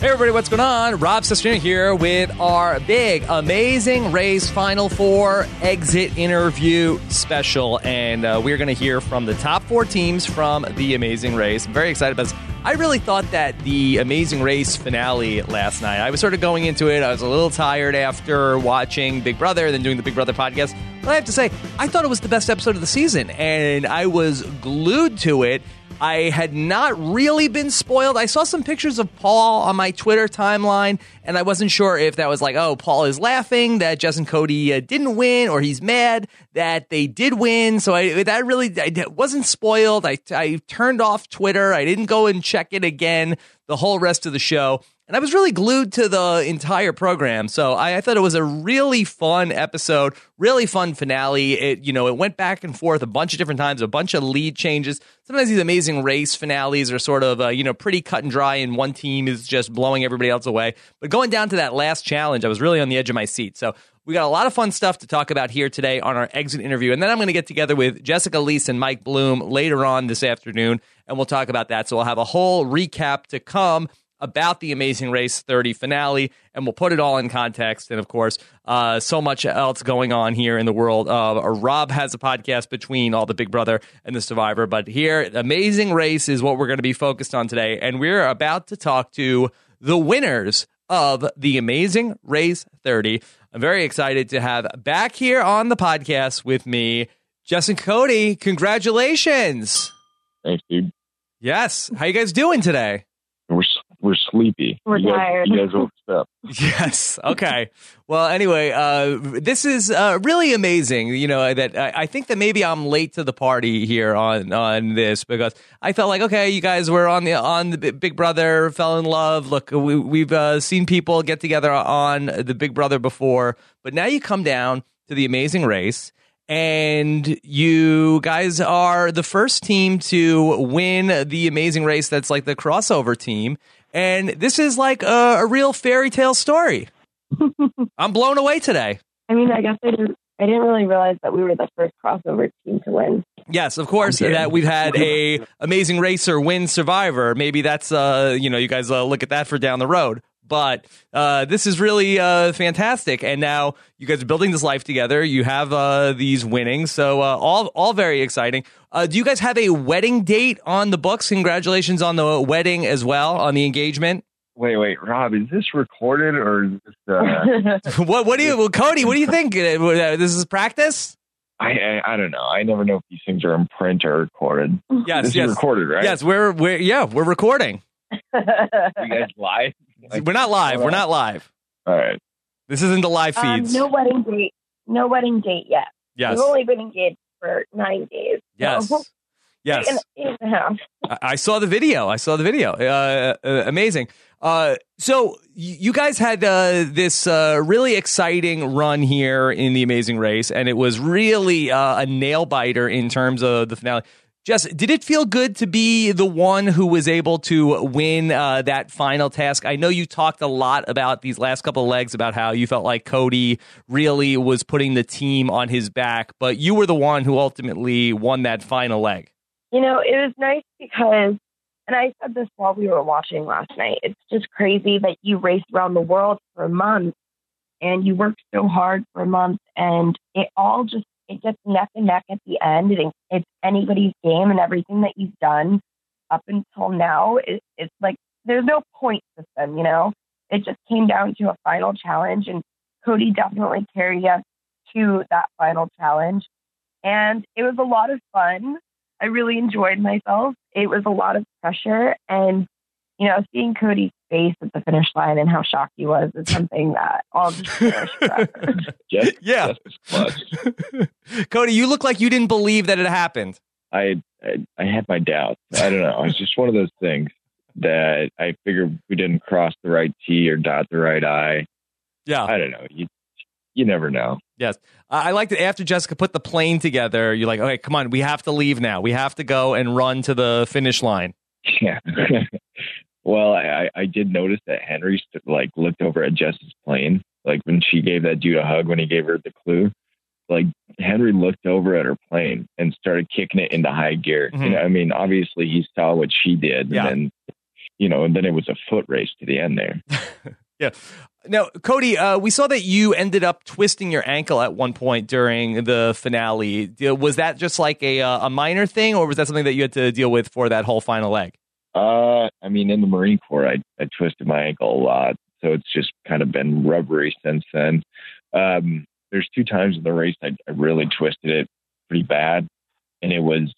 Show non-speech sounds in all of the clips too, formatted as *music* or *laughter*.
Hey everybody, what's going on? Rob Cesternino here with our big, amazing Race Final Four exit interview special, and uh, we're going to hear from the top four teams from the Amazing Race. I'm very excited about this. I really thought that the Amazing Race finale last night. I was sort of going into it. I was a little tired after watching Big Brother, and then doing the Big Brother podcast. But I have to say, I thought it was the best episode of the season, and I was glued to it. I had not really been spoiled. I saw some pictures of Paul on my Twitter timeline, and I wasn't sure if that was like, oh, Paul is laughing that and Cody uh, didn't win, or he's mad that they did win. So I that really I wasn't spoiled. I I turned off Twitter. I didn't go and check it again the whole rest of the show. And I was really glued to the entire program. So I, I, thought it was a really fun episode, really fun finale. It, you know, it went back and forth a bunch of different times, a bunch of lead changes. Sometimes these amazing race finales are sort of, uh, you know, pretty cut and dry, and one team is just blowing everybody else away. But going down to that last challenge, I was really on the edge of my seat. So we got a lot of fun stuff to talk about here today on our exit interview. And then I'm going to get together with Jessica Liese and Mike Bloom later on this afternoon, and we'll talk about that. So we'll have a whole recap to come about the Amazing Race 30 finale, and we'll put it all in context. And of course, uh, so much else going on here in the world. Uh, Rob has a podcast between all the Big Brother and the Survivor, but here, Amazing Race is what we're going to be focused on today, and we're about to talk to the winners of the Amazing Race 30. I'm very excited to have back here on the podcast with me, Jess and Cody. Congratulations! Thanks, dude. Yes. How you guys doing today? We're we're sleepy. We're you tired. Guys, you guys woke us up. *laughs* Yes. Okay. well, anyway, uh, this is uh, really amazing. You know that I, I think that maybe I'm late to the party here on on this because I felt like okay, you guys were on the on the Big Brother, fell in love. Look, we, we've uh, seen people get together on the Big Brother before, but now you come down to the Amazing Race and you guys are the first team to win the amazing race that's like the crossover team and this is like a, a real fairy tale story *laughs* i'm blown away today I mean, I guess I didn't. I didn't really realize that we were the first crossover team to win. yes of course Okay. that we've had a amazing racer win survivor maybe that's uh you know you guys uh, look at that for down the road but uh, this is really uh, fantastic, and now you guys are building this life together. You have uh, these winnings, so uh, all all very exciting. Uh, do you guys have a wedding date on the books? Congratulations on the wedding as well, on the engagement. Wait, wait, Rob, is this recorded or is this? Uh, *laughs* what what do you, well, Cody? What do you think? This is practice. I, I I don't know. I never know if these things are in print or recorded. Yes, this yes, is recorded, right? yes. We're we're yeah, we're recording. *laughs* You guys live? We're not live. We're not live. All right. This isn't the live um, feeds. no wedding date. No wedding date yet. yes, We've only been engaged for nine days. yes, So, yes. *laughs* eight and- eight and a half. I- I saw the video. I saw the video. Uh, uh, amazing. Uh, so you guys had uh, this uh, really exciting run here in the Amazing Race, and it was really uh, a nail biter in terms of the finale. Jess, did it feel good to be the one who was able to win uh, that final task? I know you talked a lot about these last couple legs about how you felt like Cody really was putting the team on his back, but you were the one who ultimately won that final leg. You know, it was nice because, and I said this while we were watching last night. It's just crazy that you raced around the world for a month and you worked so hard for a month, and it all just it gets neck and neck at the end. It, it's anybody's game, and everything that you've done up until now, it, it's like there's no point system. You know, it just came down to a final challenge, and Cody definitely carried us to that final challenge, and it was a lot of fun. I really enjoyed myself. It was a lot of pressure, and you know, seeing Cody's face at the finish line and how shocked he was is something that I'll just cherish forever. Jess, Yeah. Jess was clutch. *laughs* Cody, you look like you didn't believe that it happened. I, I I had my doubts. I don't know. It's just one of those things that I figured we didn't cross the right T or dot the right I. Yeah. I don't know. You you never know. Yes. I I like that after Jessica put the plane together, you're like, okay, come on, we have to leave now. We have to go and run to the finish line. Yeah. *laughs* well, I, I did notice that Henry st- like looked over at Jess's plane, like when she gave that dude a hug when he gave her the clue. Like Henry looked over at her plane and started kicking it into high gear. Mhm. You know, I mean, obviously he saw what she did, Yeah. and then you know, and then it was a foot race to the end there. *laughs* yeah. Now, Cody, uh, we saw that you ended up twisting your ankle at one point during the finale. Was that just like a uh, a minor thing, or was that something that you had to deal with for that whole final leg? Uh, I mean, in the Marine Corps, I, I twisted my ankle a lot, so it's just kind of been rubbery since then. Um, there's two times in the race I, I really twisted it pretty bad, and it was,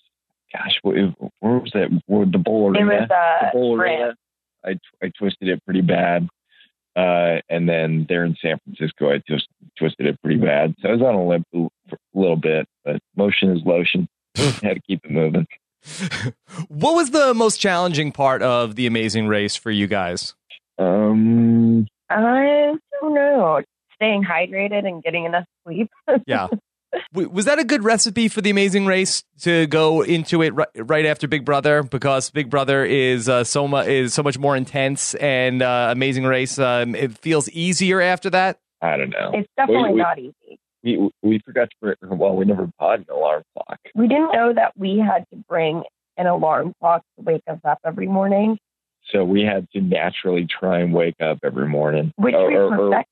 gosh, where, where was that? Where, the bowl arena. It was uh, the bowl France. arena. I I twisted it pretty bad, uh, and then there in San Francisco, I just twisted it pretty bad. So I was on a limp a little bit, but motion is lotion. *laughs* Had to keep it moving. What was the most challenging part of the Amazing Race for you guys? Um, I don't know. Staying hydrated and getting enough sleep. *laughs* yeah. Was that a good recipe for the Amazing Race to go into it right, right after Big Brother? Because Big Brother is uh, so much is so much more intense, and uh, Amazing Race um, it feels easier after that. I don't know. It's definitely we, not easy. We we forgot to bring, well, we never bought an alarm clock. We didn't know that we had to bring an alarm clock to wake us up every morning, So we had to naturally try and wake up every morning, which or, we or, or,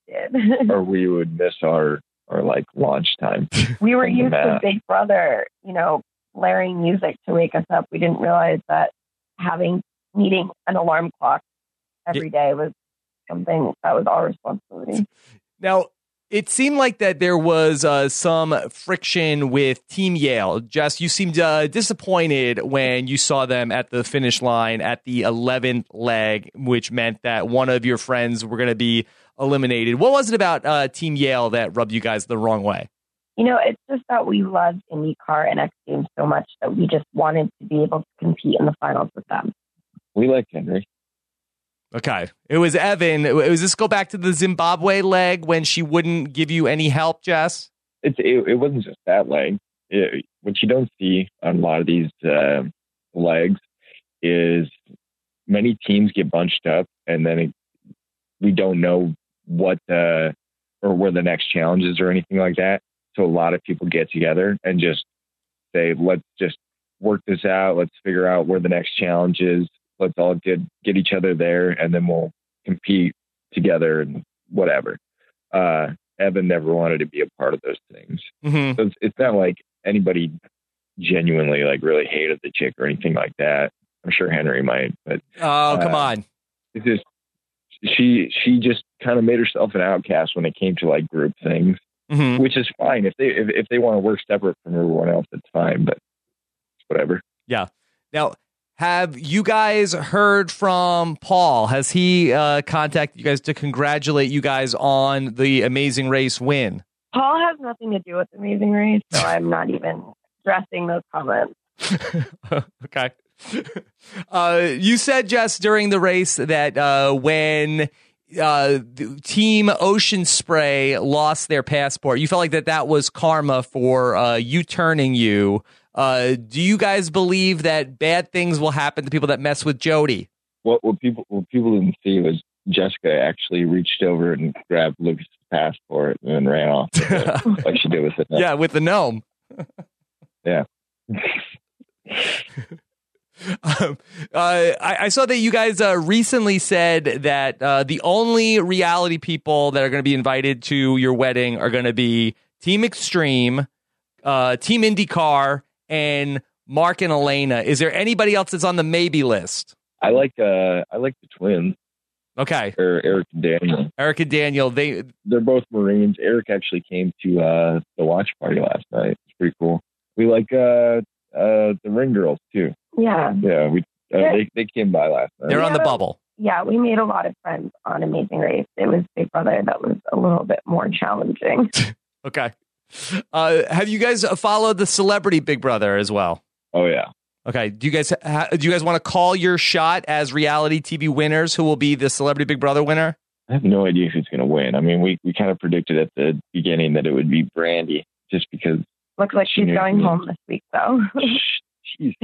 *laughs* or we would miss our our like launch time. *laughs* we were used to. Big Brother, you know, blaring music to wake us up. We didn't realize that having needing an alarm clock every day was something that was our responsibility. Now, it seemed like that there was uh, some friction with Team Yale. Jess, you seemed uh, disappointed when you saw them at the finish line at the 11th leg, which meant that one of your friends were going to be eliminated. What was it about uh, Team Yale that rubbed you guys the wrong way? You know, it's just that we loved IndyCar and X Games so much that we just wanted to be able to compete in the finals with them. We like Henry. Okay. It was Evan. Was this go back to the Zimbabwe leg when she wouldn't give you any help, Jess? It's it, it wasn't just that leg. It, what you don't see on a lot of these uh, legs is many teams get bunched up, and then it, we don't know what the or where the next challenge is or anything like that. So a lot of people get together and just say, "Let's just work this out. Let's figure out where the next challenge is. Let's all get get each other there, and then we'll compete together and whatever." Uh, Evan never wanted to be a part of those things. Mm-hmm. So it's, it's not like anybody genuinely like really hated the chick or anything like that. I'm sure Henry might, but Oh, come Uh, on. it's just she she just kind of made herself an outcast when it came to like group things, Mhm. which is fine if they if, if they want to work separate from everyone else, it's fine. But whatever. Yeah. Now, have you guys heard from Paul? Has he uh, contacted you guys to congratulate you guys on the Amazing Race win? Paul has nothing to do with Amazing Race, so I'm not even addressing those comments. *laughs* okay. *laughs* Uh, you said, Jess, during the race that uh, when uh, Team Ocean Spray lost their passport, you felt like that that was karma for uh, you turning you. Uh, do you guys believe that bad things will happen to people that mess with Jody? What what people what people didn't see was Jessica actually reached over and grabbed Lucas's passport and then ran off it, *laughs* like she did with it. Yeah, with the gnome. Yeah. *laughs* Um, uh, I, I saw that you guys uh, recently said that uh, the only reality people that are going to be invited to your wedding are going to be Team Extreme, uh, Team IndyCar, and Mark and Elena. Is there anybody else that's on the maybe list? I like uh I like the twins, Okay, or Eric and Daniel. Eric and Daniel. They They're both Marines. Eric actually came to uh the watch party last night. It's pretty cool. We like uh uh the ring girls too. Yeah. Yeah, we uh, they they came by last night. they're on the bubble. Yeah, we made a lot of friends on Amazing Race. It was Big Brother that was a little bit more challenging. *laughs* Okay. Uh, have you guys followed the Celebrity Big Brother as well? Oh yeah. Okay. Do you guys ha- do you guys want to call your shot as reality TV winners? Who will be the Celebrity Big Brother winner? I have no idea who's going to win. I mean, we we kind of predicted at the beginning that it would be Brandi, just because Looks like she's going home this week, though. she's.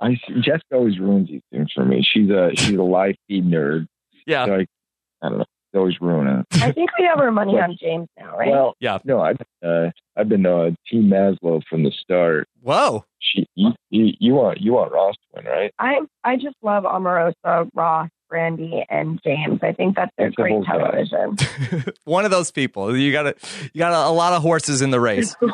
I see- Jessica always ruins these things for me. She's a she's a live feed nerd. Yeah. So I, I don't know. They always ruin it. I think we have our money on James now, right? Well, Yeah. no, I've uh, I've been uh, Team Maslow from the start. Whoa. She, you, you, you want you want Ross to win, right? I I just love Omarosa, Ross, Brandi, and James. I think that's they're It's the great television. *laughs* One of those people. You got a, you got a, a lot of horses in the race. *laughs*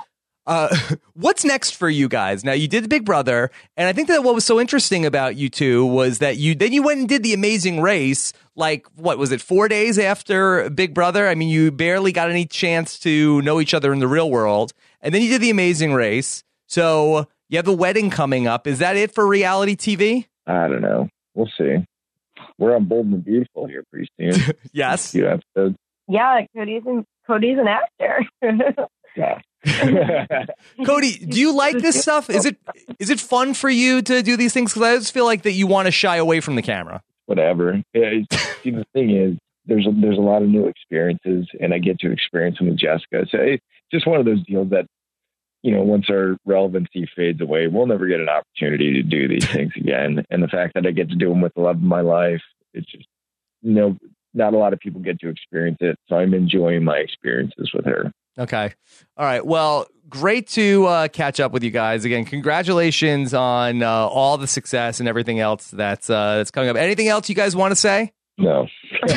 Uh, *laughs* what's next for you guys? Now you did Big Brother, and I think that what was so interesting about you two was that you then you went and did the Amazing Race. Like what was it? Four days after Big Brother. I mean, you barely got any chance to know each other in the real world, and then you did the Amazing Race. So you have the wedding coming up. Is that it for reality TV? I don't know. We'll see. We're on Bold and Beautiful here pretty soon. *laughs* Yes. Few episodes. yeah, Cody's an, Cody's an actor. *laughs* Yeah. *laughs* Cody, do you like this stuff? Is it is it fun for you to do these things? Because I just feel like that you want to shy away from the camera. Whatever. Yeah, it's- see, the thing is, there's a, there's a lot of new experiences, and I get to experience them with Jessica. So it's just one of those deals that, you know, once our relevancy fades away, we'll never get an opportunity to do these things again. And the fact that I get to do them with the love of my life, it's just, you know, not a lot of people get to experience it. So I'm enjoying my experiences with her. Okay. All right. Well, great to uh, catch up with you guys again. Congratulations on uh, all the success and everything else that's uh, that's coming up. Anything else you guys want to say? No. *laughs* all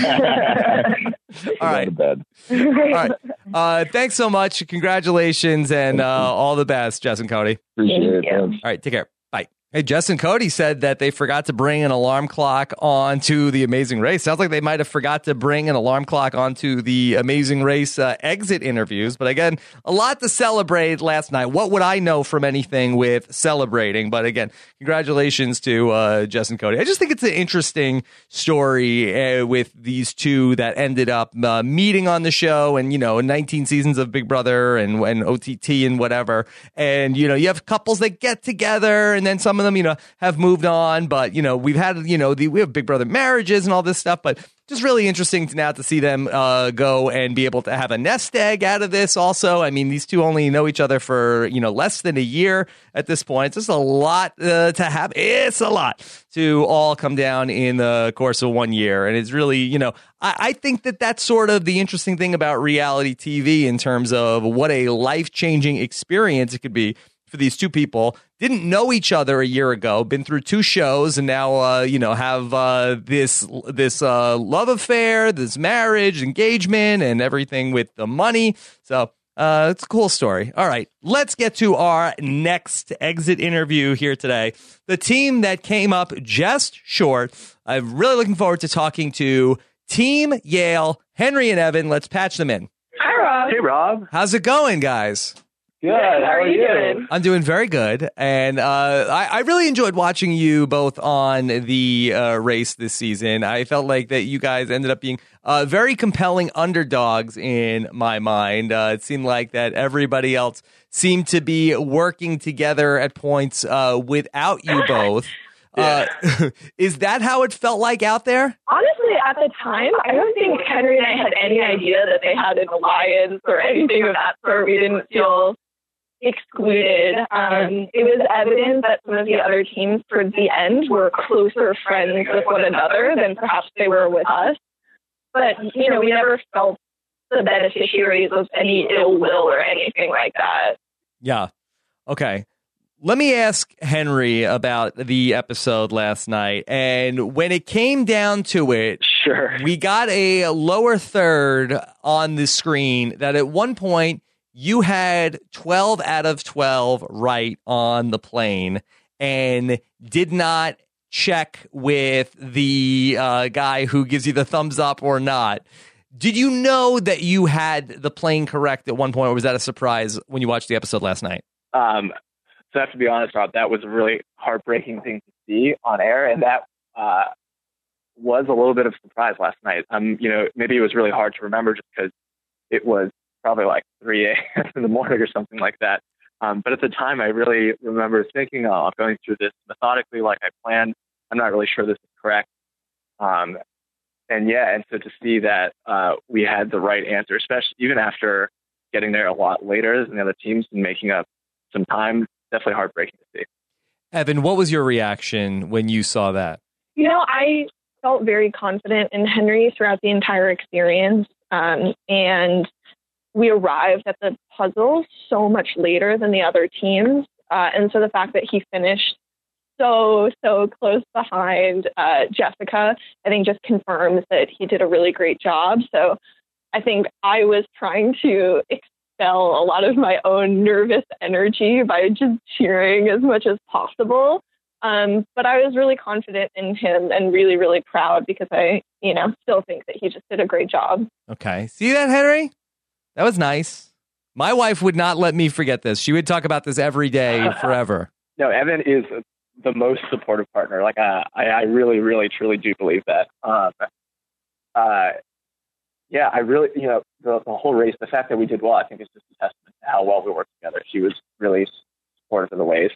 right. All right. Uh, thanks so much. Congratulations and uh, all the best, Jess and Cody. Appreciate Thank it. you. All right. Take care. Bye. Hey, Jess and Cody said that they forgot to bring an alarm clock onto the Amazing Race. Sounds like they might have forgot to bring an alarm clock onto the Amazing Race uh, exit interviews. But again, a lot to celebrate last night. What would I know from anything with celebrating? But again, congratulations to uh, and Cody. I just think it's an interesting story uh, with these two that ended up uh, meeting on the show and, you know, 19 seasons of Big Brother and, and OTT and whatever. And, you know, you have couples that get together and then some of them, you know, have moved on. But, you know, we've had, you know, the, we have Big Brother marriages and all this stuff. But just really interesting to now to see them uh, go and be able to have a nest egg out of this. Also, I mean, these two only know each other for you know less than a year at this point. It's just a lot uh, to have. It's a lot to all come down in the course of one year, and it's really you know I, I think that that's sort of the interesting thing about reality TV in terms of what a life changing experience it could be for these two people didn't know each other a year ago been through two shows and now uh, you know have uh, this this uh, love affair this marriage engagement and everything with the money so uh, it's a cool story. All right, let's get to our next exit interview here today. The team that came up just short. I'm really looking forward to talking to Team Yale, Henry and Evan. Let's patch them in. Hi, Rob. Hey, Rob. How's it going, guys? Good. How How are you doing? I'm doing very good, and uh, I, I really enjoyed watching you both on the uh, race this season. I felt like that you guys ended up being uh, very compelling underdogs in my mind. Uh, it seemed like that everybody else seemed to be working together at points uh, without you both. *laughs* Uh, *laughs* is that how it felt like out there? Honestly, at the time, I don't think Henry and I had any idea that they had an alliance or anything of that sort. We didn't feel excluded. Um, it was evident that some of the other teams towards the end were closer friends with one another than perhaps they were with us. But, you know, we never felt the beneficiaries of any ill will or anything like that. Yeah. Okay. Let me ask Henry about the episode last night. And when it came down to it, Sure. we got a lower third on the screen that at one point you had 12 out of 12 right on the plane and did not check with the uh, guy who gives you the thumbs up or not. Did you know that you had the plane correct at one point, or was that a surprise when you watched the episode last night? Um, so I have to be honest, Rob, that was a really heartbreaking thing to see on air, and that uh, was a little bit of surprise last night. Um, you know, maybe it was really hard to remember just because it was probably like 3 a.m. *laughs* in the morning or something like that. Um, but at the time, I really remember thinking, oh, I'm going through this methodically like I planned. I'm not really sure this is correct. Um, and yeah, and so to see that uh, we had the right answer, especially even after getting there a lot later than the other teams and making up some time, definitely heartbreaking to see. Evan, what was your reaction when you saw that? You know, I felt very confident in Henry throughout the entire experience. Um, and we arrived at the puzzle so much later than the other teams. Uh, and so the fact that he finished so, so close behind uh, Jessica, I think just confirms that he did a really great job. So I think I was trying to expel a lot of my own nervous energy by just cheering as much as possible. Um, but I was really confident in him and really, really proud because I, you know, still think that he just did a great job. Okay. See that, Henry? That was nice. My wife would not let me forget this. She would talk about this every day *laughs* forever. no, Evan is the most supportive partner. Like uh, I, I really, really, truly do believe that. Um, uh, yeah, I really, you know, the, the whole race, the fact that we did well, I think is just a testament to how well we worked together. She was really supportive of the ways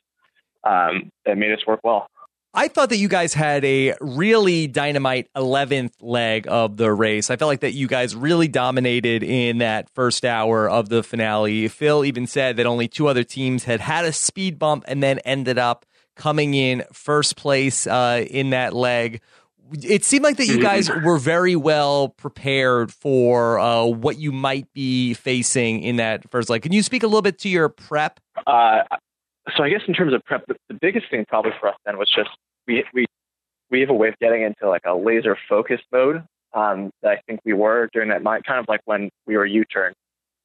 um, that made us work well. I thought that you guys had a really dynamite 11th leg of the race. I felt like that you guys really dominated in that first hour of the finale. Phil even said that only two other teams had had a speed bump and then ended up coming in first place uh, in that leg. It seemed like that you guys were very well prepared for uh, what you might be facing in that first leg. Can you speak a little bit to your prep? Uh, so I guess in terms of prep, the, biggest thing probably for us then was just we we we have a way of getting into like a laser focused mode um, that I think we were during that night, kind of like when we were U turn.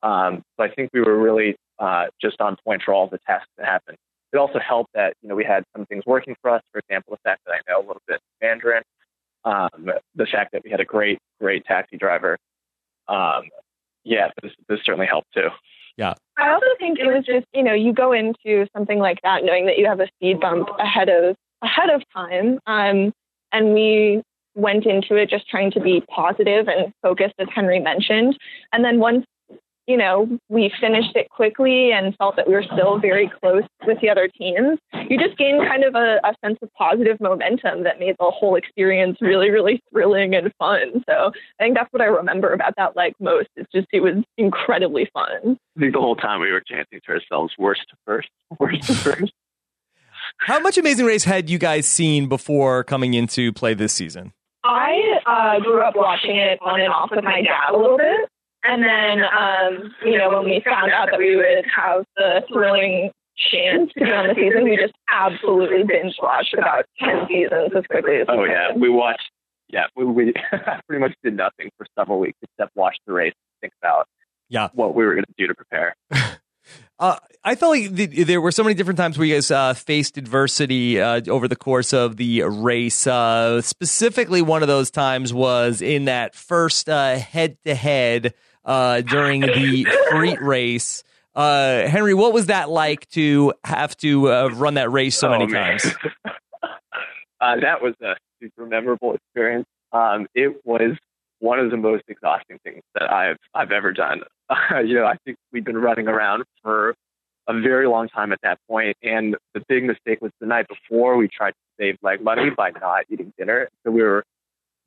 Um, so I think we were really uh, just on point for all the tests that happened. It also helped that you know we had some things working for us. For example, the fact that I know a little bit Mandarin, um, the fact that we had a great great taxi driver. Um, yeah, this, this certainly helped too. Yeah. I also think it was just, you know, you go into something like that knowing that you have a speed bump ahead of ahead of time. Um, and we went into it just trying to be positive and focused, as Henry mentioned. And then once, you know, we finished it quickly and felt that we were still very close with the other teams, you just gain kind of a, a sense of positive momentum that made the whole experience really, really thrilling and fun. So I think that's what I remember about that like most. It's just it was incredibly fun. I think the whole time we were chanting to ourselves, worst to first, worst to first. *laughs* How much Amazing Race had you guys seen before coming into play this season? I uh, grew up watching it on and off with my dad a little bit. And then, um, you know, when we found out that we would have the thrilling chance to be on the season, we just absolutely binge watched about 10 seasons as quickly as Oh we yeah, we watched. Yeah, we, we *laughs* pretty much did nothing for several weeks except watch the race, and think about Yeah. what we were going to do to prepare. *laughs* Uh, I felt like th- there were so many different times where you guys uh, faced adversity uh, over the course of the race. Uh, specifically, one of those times was in that first head to head during the street race. Uh, Henry, what was that like to have to uh, run that race so Oh, many man. times? *laughs* uh, that was a super memorable experience. Um, it was one of the most exhausting things that I've I've ever done. *laughs* you know, I think we'd been running around for a very long time at that point, and the big mistake was the night before we tried to save leg money by not eating dinner. So we were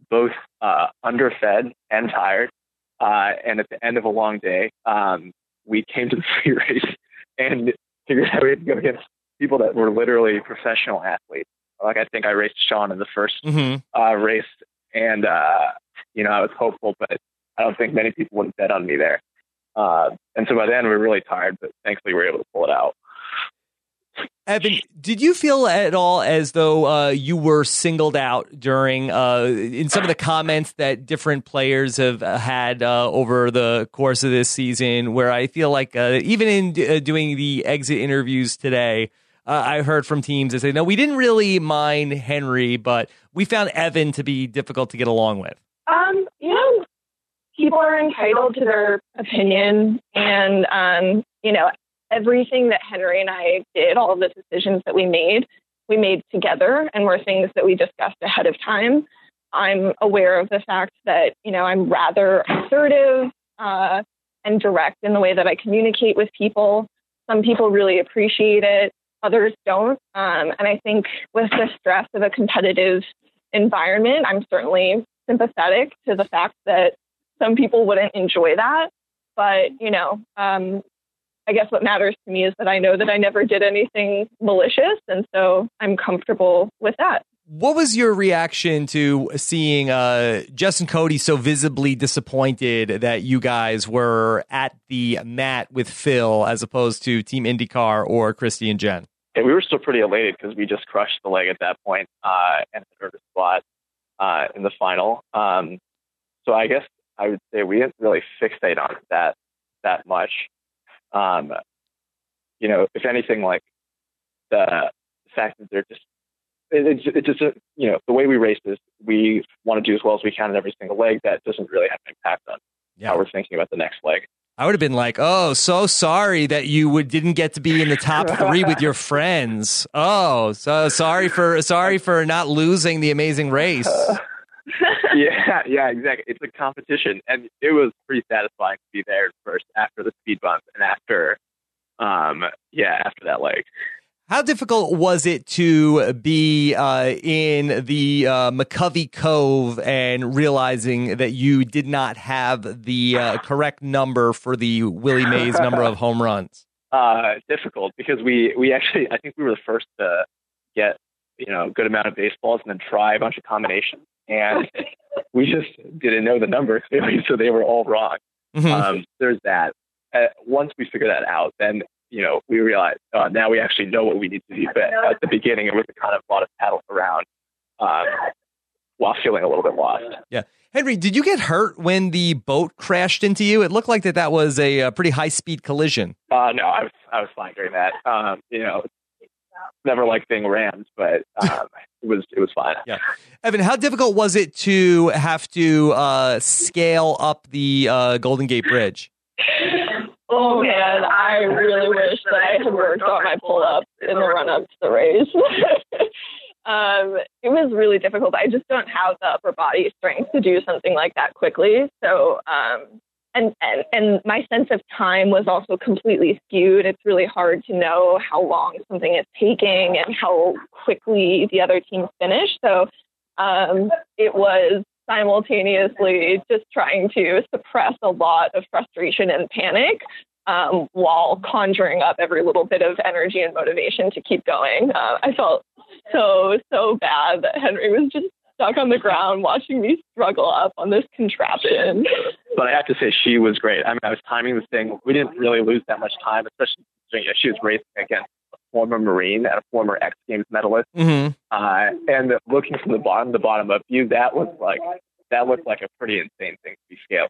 both uh, underfed and tired. Uh, and at the end of a long day, um, we came to the *laughs* free race and figured out we had to go against people that were literally professional athletes. Like I think I raced Sean in the 1st hmm uh, race, and uh, you know I was hopeful, but I don't think many people would have bet on me there. Uh, and so by then we were really tired, but thankfully we were able to pull it out. Evan, did you feel at all as though uh, you were singled out during uh, in some of the comments that different players have uh, had uh, over the course of this season? Where I feel like uh, even in uh, doing the exit interviews today, I heard from teams that say, "No, we didn't really mind Henry, but we found Evan to be difficult to get along with." Um, you know, people are entitled to their opinion, and um, you know, everything that Henry and I did, all of the decisions that we made, we made together, and were things that we discussed ahead of time. I'm aware of the fact that you know I'm rather assertive uh, and direct in the way that I communicate with people. Some people really appreciate it, others don't. Um, and I think with the stress of a competitive environment, I'm certainly sympathetic to the fact that some people wouldn't enjoy that. But, you know, um, I guess what matters to me is that I know that I never did anything malicious. And so I'm comfortable with that. What was your reaction to seeing uh, Jess and Cody so visibly disappointed that you guys were at the mat with Phil as opposed to Team IndyCar or Kristi and Jen? And we were still pretty elated because we just crushed the leg at that point uh, and earned a spot uh, in the final. Um, so I guess I would say we didn't really fixate on that that much. Um, you know, if anything, like the fact that they're just it's it's just a, you know the way we race is we want to do as well as we can in every single leg. That doesn't really have an impact on yeah. how we're thinking about the next leg. I would have been like, "Oh, so sorry that you would, didn't get to be in the top *laughs* three with your friends. Oh, so sorry for sorry for not losing the amazing race." *laughs* yeah, *laughs* yeah, exactly. It's a competition, and it was pretty satisfying to be there first after the speed bump and after, um, yeah, after that leg. How difficult was it to be uh, in the uh, McCovey Cove and realizing that you did not have the uh, correct number for the Willie Mays number of *laughs* home runs? Uh, difficult because we we actually I think we were the first to get you know a good amount of baseballs and then try a bunch of combinations and *laughs* we just didn't know the numbers *laughs* so they were all wrong. Mm-hmm. Um, there's that. Uh, once we figure that out, then you know, we realize uh, now we actually know what we need to do. But at the beginning, it was a kind of a lot of paddle around um, while feeling a little bit lost. Yeah. Henry, did you get hurt when the boat crashed into you? It looked like that that was a, a pretty high speed collision. Uh, no, I was I was fine during that. Um, you know, never liked being rammed, but *laughs* um, it was it was fine. Yeah, Evan, how difficult was it to have to uh, scale up the uh, Golden Gate Bridge? Oh man, I really wish that I had worked on my pull up in the run up to the race. *laughs* um, it was really difficult. I just don't have the upper body strength to do something like that quickly. So, um, and, and and my sense of time was also completely skewed. It's really hard to know how long something is taking and how quickly the other team finish. So, um, it was simultaneously just trying to suppress a lot of frustration and panic um, while conjuring up every little bit of energy and motivation to keep going. Uh, I felt so, so bad that Henry was just stuck on the ground watching me struggle up on this contraption. But I have to say, she was great. I mean, I was timing the thing. We didn't really lose that much time, especially you know, she was racing against a former Marine and a former X Games medalist. Mm-hmm. Uh, and looking from the bottom, the bottom up view, that was like that looked like a pretty insane thing to be scaling.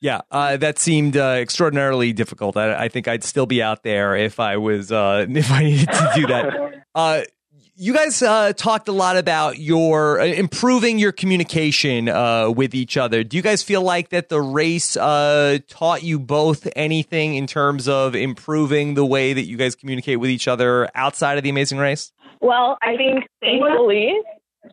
Yeah, uh, that seemed uh, extraordinarily difficult. I, I, think I'd still be out there if I was uh, *laughs* if I needed to do that. *laughs* Uh, you guys uh, talked a lot about your uh, improving your communication with each other. Do you guys feel like that the race taught you both anything in terms of improving the way that you guys communicate with each other outside of the Amazing Race? Well, I think thankfully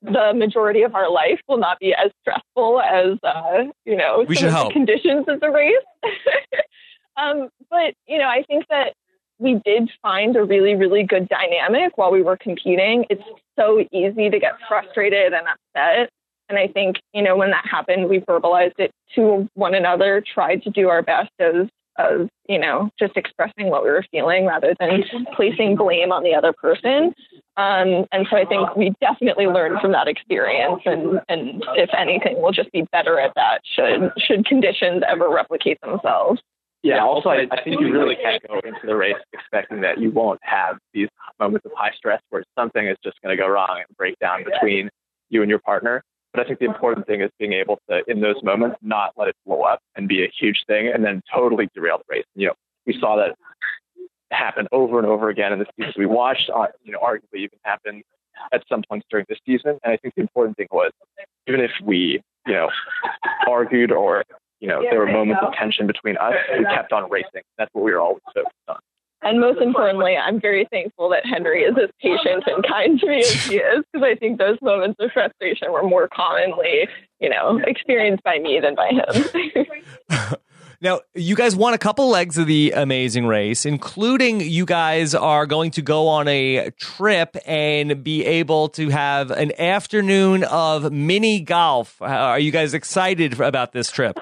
the majority of our life will not be as stressful as uh, you know we should the conditions of the race. *laughs* um, but you know, I think that we did find a really, really good dynamic while we were competing. It's so easy to get frustrated and upset. And I think, you know, when that happened, we verbalized it to one another, tried to do our best as as you know just expressing what we were feeling rather than placing blame on the other person um, and so i think we definitely learned from that experience and and if anything we'll just be better at that should should conditions ever replicate themselves yeah also i, I think you really can't go into the race expecting that you won't have these moments of high stress where something is just going to go wrong and break down between you and your partner but I think the important thing is being able to, in those moments, not let it blow up and be a huge thing and then totally derail the race. You know, we saw that happen over and over again in the season. We watched, uh, you know, arguably even happen at some points during the season. And I think the important thing was, even if we, you know, argued or, you know, there were moments of tension between us, we kept on racing. That's what we were always focused on. And most importantly, I'm very thankful that Henry is as patient and kind to me as he is, because I think those moments of frustration were more commonly, you know, experienced by me than by him. *laughs* Now, you guys won a couple legs of the amazing race, including you guys are going to go on a trip and be able to have an afternoon of mini golf. Are you guys excited about this trip?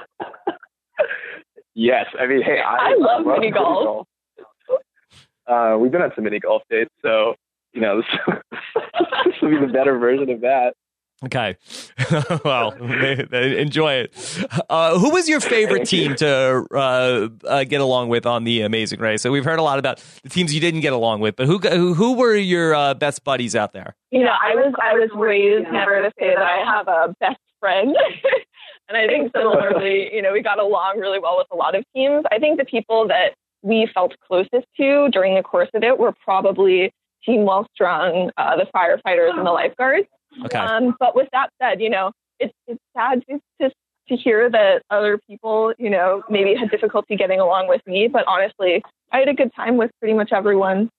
Yes. I mean, hey, I, I love, love mini golf. golf. Uh, we've been on some mini golf dates, so you know, *laughs* this, this will be the better version of that. Okay. *laughs* well, enjoy it. Uh, who was your favorite team to uh, uh, get along with on the Amazing Race? So we've heard a lot about the teams you didn't get along with, but who who, who were your uh, best buddies out there? You know, I was I was raised never to say that I have a best friend. *laughs* and I think similarly, you know, we got along really well with a lot of teams. I think the people that we felt closest to during the course of it were probably Team Wellstrong, uh, the firefighters, and the lifeguards. Okay. Um, but with that said, you know, it's it's sad to, to to hear that other people, you know, maybe had difficulty getting along with me. But honestly, I had a good time with pretty much everyone.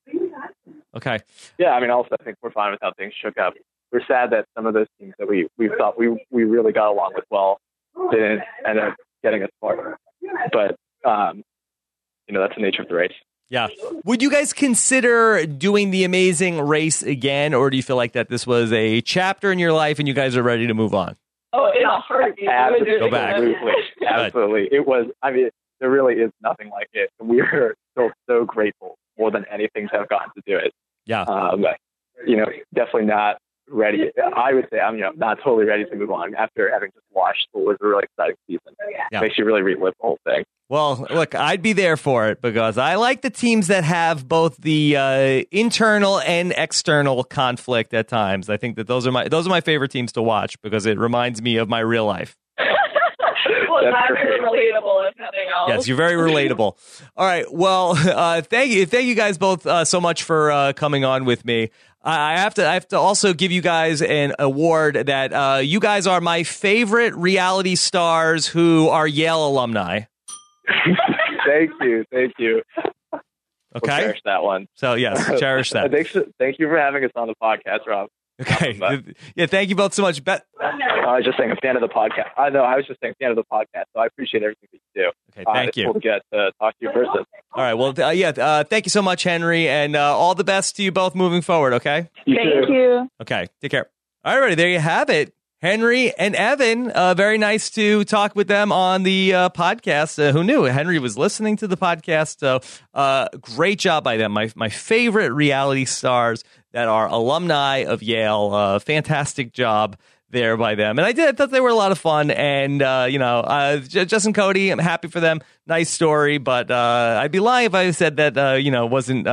Okay. Yeah, I mean, also I think we're fine with how things shook up. We're sad that some of those teams that we we thought we we really got along with well didn't end up getting us far. But um, you know, that's the nature of the race. Yeah. Would you guys consider doing the amazing race again, or do you feel like that this was a chapter in your life and you guys are ready to move on? Oh, in a heartbeat. *laughs* Absolutely. Go back. Absolutely. Absolutely. It was, I mean, there really is nothing like it. We are still so grateful more than anything to have gotten to do it. Yeah. Um, you know, definitely not ready. I would say I'm you know not totally ready to move on after having just watched what was a really exciting season. Yeah. Makes you really relive the whole thing. Well, look, I'd be there for it because I like the teams that have both the uh, internal and external conflict at times. I think that those are my those are my favorite teams to watch because it reminds me of my real life. *laughs* well, That's that's relatable, if nothing else. Yes, you're very relatable. *laughs* All right. Well, uh, thank you, thank you guys both uh, so much for uh, coming on with me. I have to, I have to also give you guys an award that uh, you guys are my favorite reality stars who are Yale alumni. *laughs* thank you, thank you. We'll Okay. cherish that one. So yes, cherish *laughs* that. Thanks, thank you for having us on the podcast, Rob. Okay. Yeah. Thank you both so much. Bet. I was just saying, a fan of the podcast. I know, I was just saying, fan of the podcast. So I appreciate everything that you do. Okay. Uh, Thank it's you. Cool to get to talk to you in person. All right. Well, uh, yeah. Uh, thank you so much, Henry, and uh, all the best to you both moving forward. Okay. You Thank too. you. Okay. Take care. All right. Everybody. There you have it. Henry and Evan. Uh, very nice to talk with them on the uh, podcast. Uh, who knew Henry was listening to the podcast? So, uh, great job by them. My my favorite reality stars that are alumni of Yale. Uh, fantastic job there by them. And I did I thought they were a lot of fun. And uh, you know, J- Jess and Cody, I'm happy for them. Nice story, but I'd be lying if I said that you know wasn't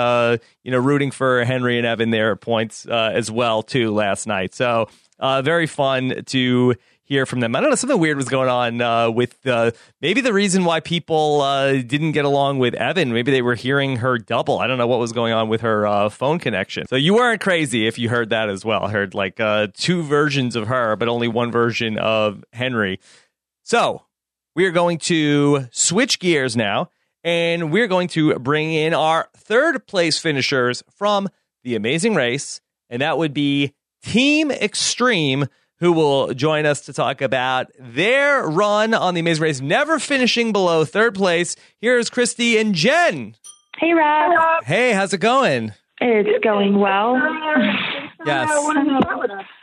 you know rooting for Henry and Evan there points as well too last night. So uh, very fun to hear from them. I don't know, something weird was going on uh, with uh, maybe the reason why people uh, didn't get along with Evan. Maybe they were hearing her double. I don't know what was going on with her uh, phone connection. So you weren't crazy if you heard that as well. I heard like uh, two versions of her, but only one version of Henry. So we are going to switch gears now, and we're going to bring in our third place finishers from the Amazing Race, and that would be Team Extreme, who will join us to talk about their run on the Amazing Race, never finishing below third place. Here's Kristi and Jen. Hey, Rob. Hey, how's it going? It's going well. Yes.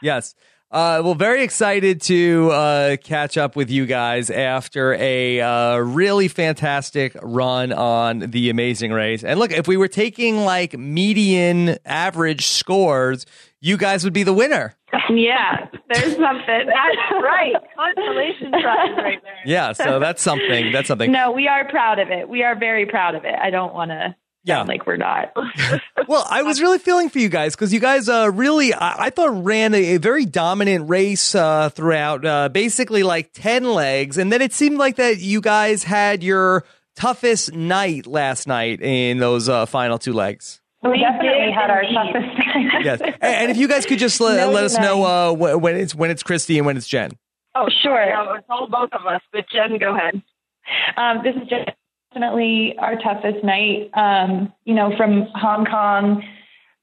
Yes. Uh, well, very excited to uh, catch up with you guys after a uh, really fantastic run on the Amazing Race. And look, if we were taking like median average scores, you guys would be the winner. Yeah, there's something. That's right. Constellation prize right there. Yeah, so that's something. That's something. No, we are proud of it. We are very proud of it. I don't want to Yeah. like we're not. *laughs* Well, I was really feeling for you guys because you guys uh, really, I, I thought, ran a, a very dominant race uh, throughout, uh, basically like 10 legs. And then it seemed like that you guys had your toughest night last night in those uh, final two legs. We definitely had our toughest *laughs* time. Yes. and, and if you guys could just let, No let us denying. know uh, when it's when it's Kristi and when it's Jen. Oh, sure. it's all both of us, but Jen, go ahead. Um, this is definitely our toughest night. Um, you know, from Hong Kong,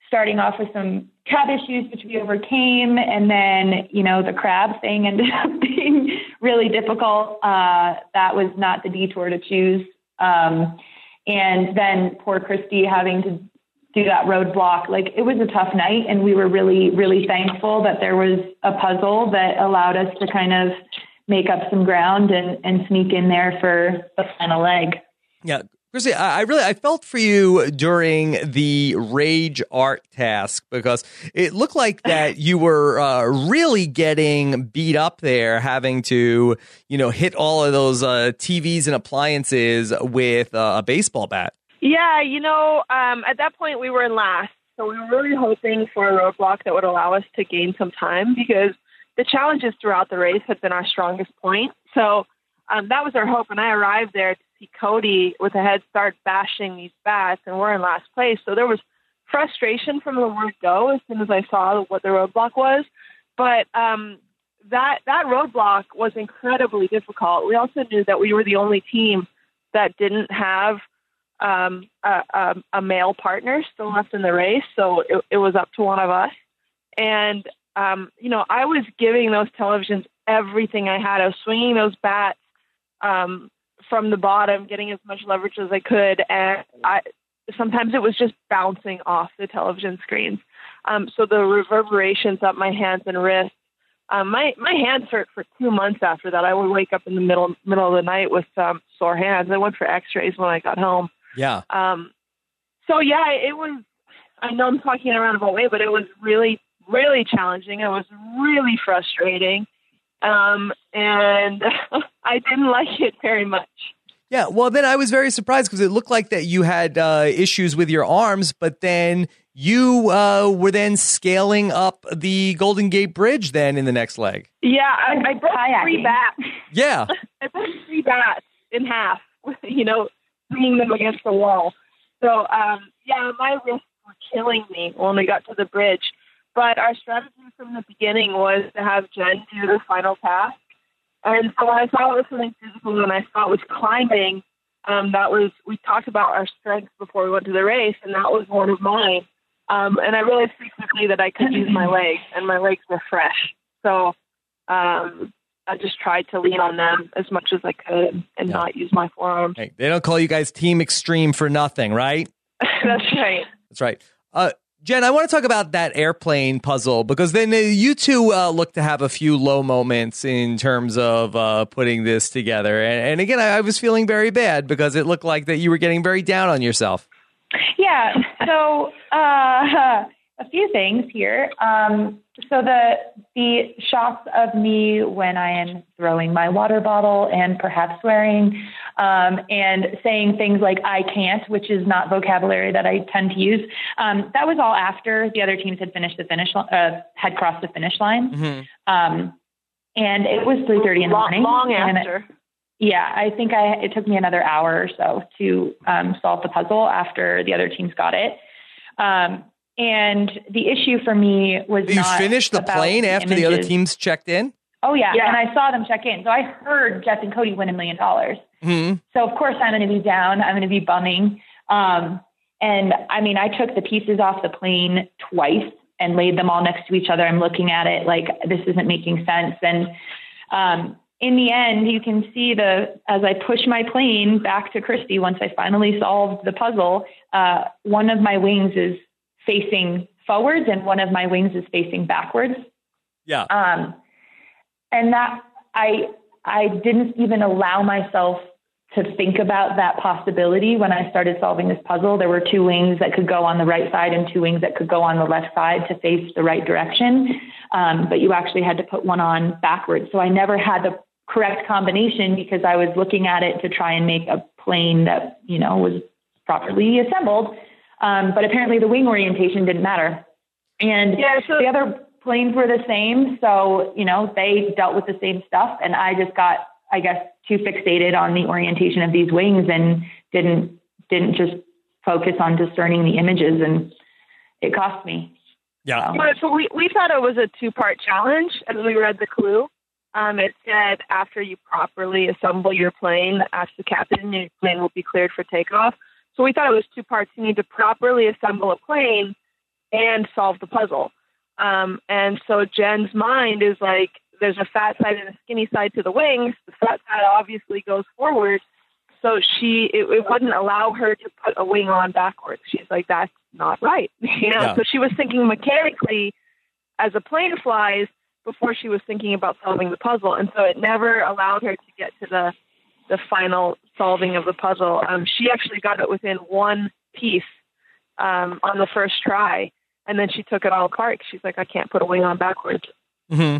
starting off with some crab issues, which we overcame, and then, you know, the crab thing *laughs* ended up being really difficult. Uh, that was not the detour to choose. Um, and then poor Kristi having to do that roadblock. Like it was a tough night, and we were really, really thankful that there was a puzzle that allowed us to kind of make up some ground and, and sneak in there for the final leg. Yeah. Chrissy, I, I really I felt for you during the rage art task because it looked like *laughs* that you were uh, really getting beat up there, having to you know hit all of those uh, TVs and appliances with uh, a baseball bat. Yeah, you know, um, at that point we were in last, so we were really hoping for a roadblock that would allow us to gain some time because the challenges throughout the race had been our strongest point. So um, that was our hope. And I arrived there to see Cody with a head start bashing these bats, and we're in last place. So there was frustration from the word go as soon as I saw what the roadblock was. But um, that that roadblock was incredibly difficult. We also knew that we were the only team that didn't have um, a, a, a male partner still left in the race, so it, it was up to one of us. And um, you know, I was giving those televisions everything I had. I was swinging those bats um, from the bottom, getting as much leverage as I could, and I sometimes it was just bouncing off the television screens. Um, so the reverberations up my hands and wrists. Um, my my hands hurt for two months after that. I would wake up in the middle middle of the night with um, sore hands. I went for X-rays when I got home. Yeah. Um, so yeah, it was. I know I'm talking around a way, but it was really really challenging. It was really frustrating. Um, and *laughs* I didn't like it very much. Yeah, well, then I was very surprised because it looked like that you had uh, issues with your arms, but then you uh, were then scaling up the Golden Gate Bridge then in the next leg. Yeah, I, I broke three bats. Yeah. *laughs* I broke three bats in half, *laughs* you know, bringing them against the wall. So, um, yeah, my wrists were killing me when we got to the bridge. But our strategy from the beginning was to have Jen do the final task. And so I saw it was something physical and I saw it was climbing, um, that was, we talked about our strengths before we went to the race, and that was one of mine. Um, and I realized pretty quickly that I could use my legs, and my legs were fresh. So um, I just tried to lean on them as much as I could and yeah. not use my forearms. Hey, they don't call you guys Team Extreme for nothing, right? *laughs* That's right. That's right. Uh, Jen, I want to talk about that airplane puzzle because then uh, you two uh, look to have a few low moments in terms of uh, putting this together. And, and again, I, I, was feeling very bad because it looked like that you were getting very down on yourself. Yeah. So uh, *laughs* a few things here. Um, so the the shots of me when I am throwing my water bottle and perhaps swearing um, and saying things like "I can't," which is not vocabulary that I tend to use. Um, that was all after the other teams had finished the finish uh, had crossed the finish line, mm-hmm. um, and it was three thirty in the morning. Long after. yeah, I think I it took me another hour or so to um, solve the puzzle after the other teams got it. Um, and the issue for me was you finished the plane the after images. the other teams checked in. Oh yeah. yeah. and I saw them check in. So I heard Jess and Cody win a million dollars. Mm-hmm. So of course I'm going to be down. I'm going to be bumming. Um, and I mean, I took the pieces off the plane twice and laid them all next to each other. I'm looking at it like this isn't making sense. And um, in the end, you can see the as I push my plane back to Kristi. Once I finally solved the puzzle, uh, one of my wings is facing forwards and one of my wings is facing backwards. Yeah. Um, and that I I didn't even allow myself to think about that possibility when I started solving this puzzle. There were two wings that could go on the right side and two wings that could go on the left side to face the right direction. Um, but you actually had to put one on backwards. So I never had the correct combination because I was looking at it to try and make a plane that, you know, was properly assembled. Um, but apparently the wing orientation didn't matter. And yeah, so- the other planes were the same. So, you know, they dealt with the same stuff. And I just got, I guess, too fixated on the orientation of these wings and didn't, didn't just focus on discerning the images. And it cost me. Yeah. So, so we, we thought it was a two part challenge as we read the clue. Um, it said after you properly assemble your plane, ask the captain, your plane will be cleared for takeoff. So we thought it was two parts. You need to properly assemble a plane and solve the puzzle. Um, and so Jen's mind is like, there's a fat side and a skinny side to the wings. The fat side obviously goes forward. So she, it, it wouldn't allow her to put a wing on backwards. She's like, that's not right. *laughs* You know, yeah. so she was thinking mechanically as a plane flies before she was thinking about solving the puzzle. And so it never allowed her to get to the the final solving of the puzzle. Um, she actually got it within one piece um, on the first try, and then she took it all apart. She's like, I can't put a wing on backwards. Mm-hmm.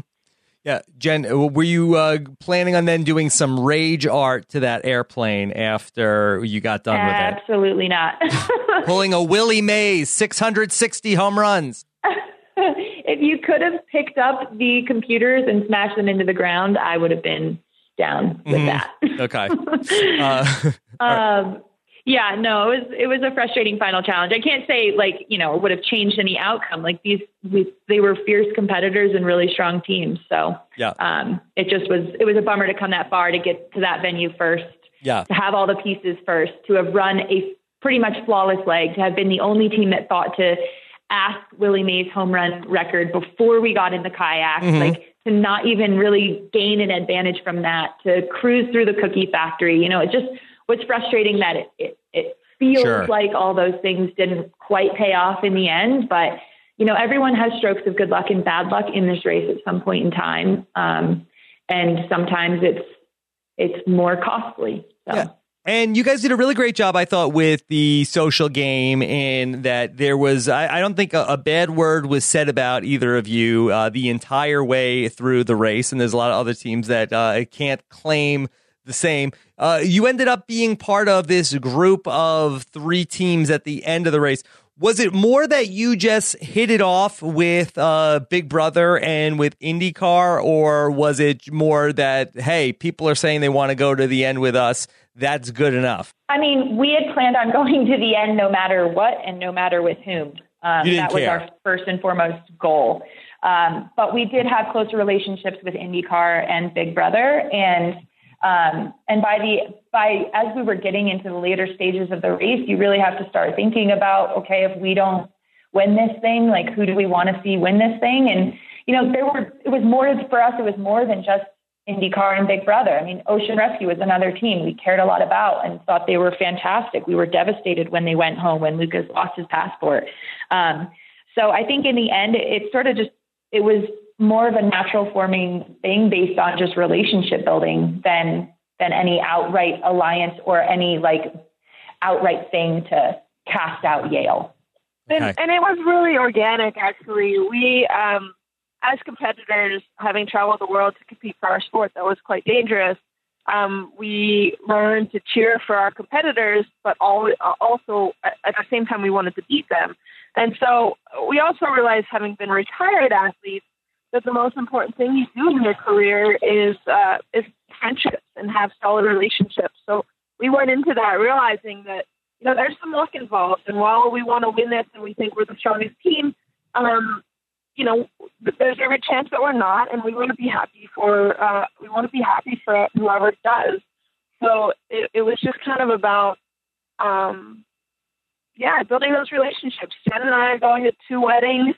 Yeah, Jen, uh, were you uh, planning on then doing some rage art to that airplane after you got done with it? Absolutely not. *laughs* *laughs* Pulling a Willie Mays, 660 home runs. *laughs* if you could have picked up the computers and smashed them into the ground, I would have been down with Mhm. that. Okay. *laughs* Uh, *laughs* Um, yeah, no, it was it was a frustrating final challenge. I can't say like you know it would have changed any outcome. Like these, we, they were fierce competitors and really strong teams. So yeah, um, it just was it was a bummer to come that far to get to that venue first, yeah. to have all the pieces first, to have run a pretty much flawless leg, to have been the only team that thought to ask Willie Mays home run record before we got in the kayak, Mhm. like to not even really gain an advantage from that, to cruise through the cookie factory. You know, it just was frustrating that it it, it feels Sure. like all those things didn't quite pay off in the end, but you know, everyone has strokes of good luck and bad luck in this race at some point in time, um, and sometimes it's it's more costly. So. Yeah. And you guys did a really great job, I thought, with the social game, in that there was, I, I don't think a, a bad word was said about either of you uh, the entire way through the race. And there's a lot of other teams that uh, can't claim the same. Uh, you ended up being part of this group of three teams at the end of the race. Was it more that you just hit it off with uh, Big Brother and with IndyCar, or was it more that hey, people are saying they want to go to the end with us? That's good enough. I mean, we had planned on going to the end no matter what and no matter with whom. Um, that was care. our first and foremost goal. Um, but we did have closer relationships with IndyCar and Big Brother, and um, and by the by as we were getting into the later stages of the race, you really have to start thinking about okay, if we don't win this thing, like who do we want to see win this thing? And you know, there were it was more for us. It was more than just IndyCar and Big Brother. I mean, Ocean Rescue was another team we cared a lot about and thought they were fantastic. We were devastated when they went home when Lucas lost his passport. Um, so I think in the end, it, it sort of just it was more of a natural forming thing based on just relationship building than than any outright alliance or any like outright thing to cast out Yale. And, and it was really organic, actually. We, um, as competitors, having traveled the world to compete for our sport, that was quite dangerous. Um, we learned to cheer for our competitors, but all, also at the same time, we wanted to beat them. And so we also realized, having been retired athletes, that the most important thing you do in your career is uh, is friendships and have solid relationships. So we went into that realizing that you know there's some luck involved, and while we want to win this and we think we're the strongest team, um, you know there's every chance that we're not, and we want to be happy for uh, we want to be happy for whoever does. So it, it was just kind of about um, yeah building those relationships. Jen and I are going to two weddings.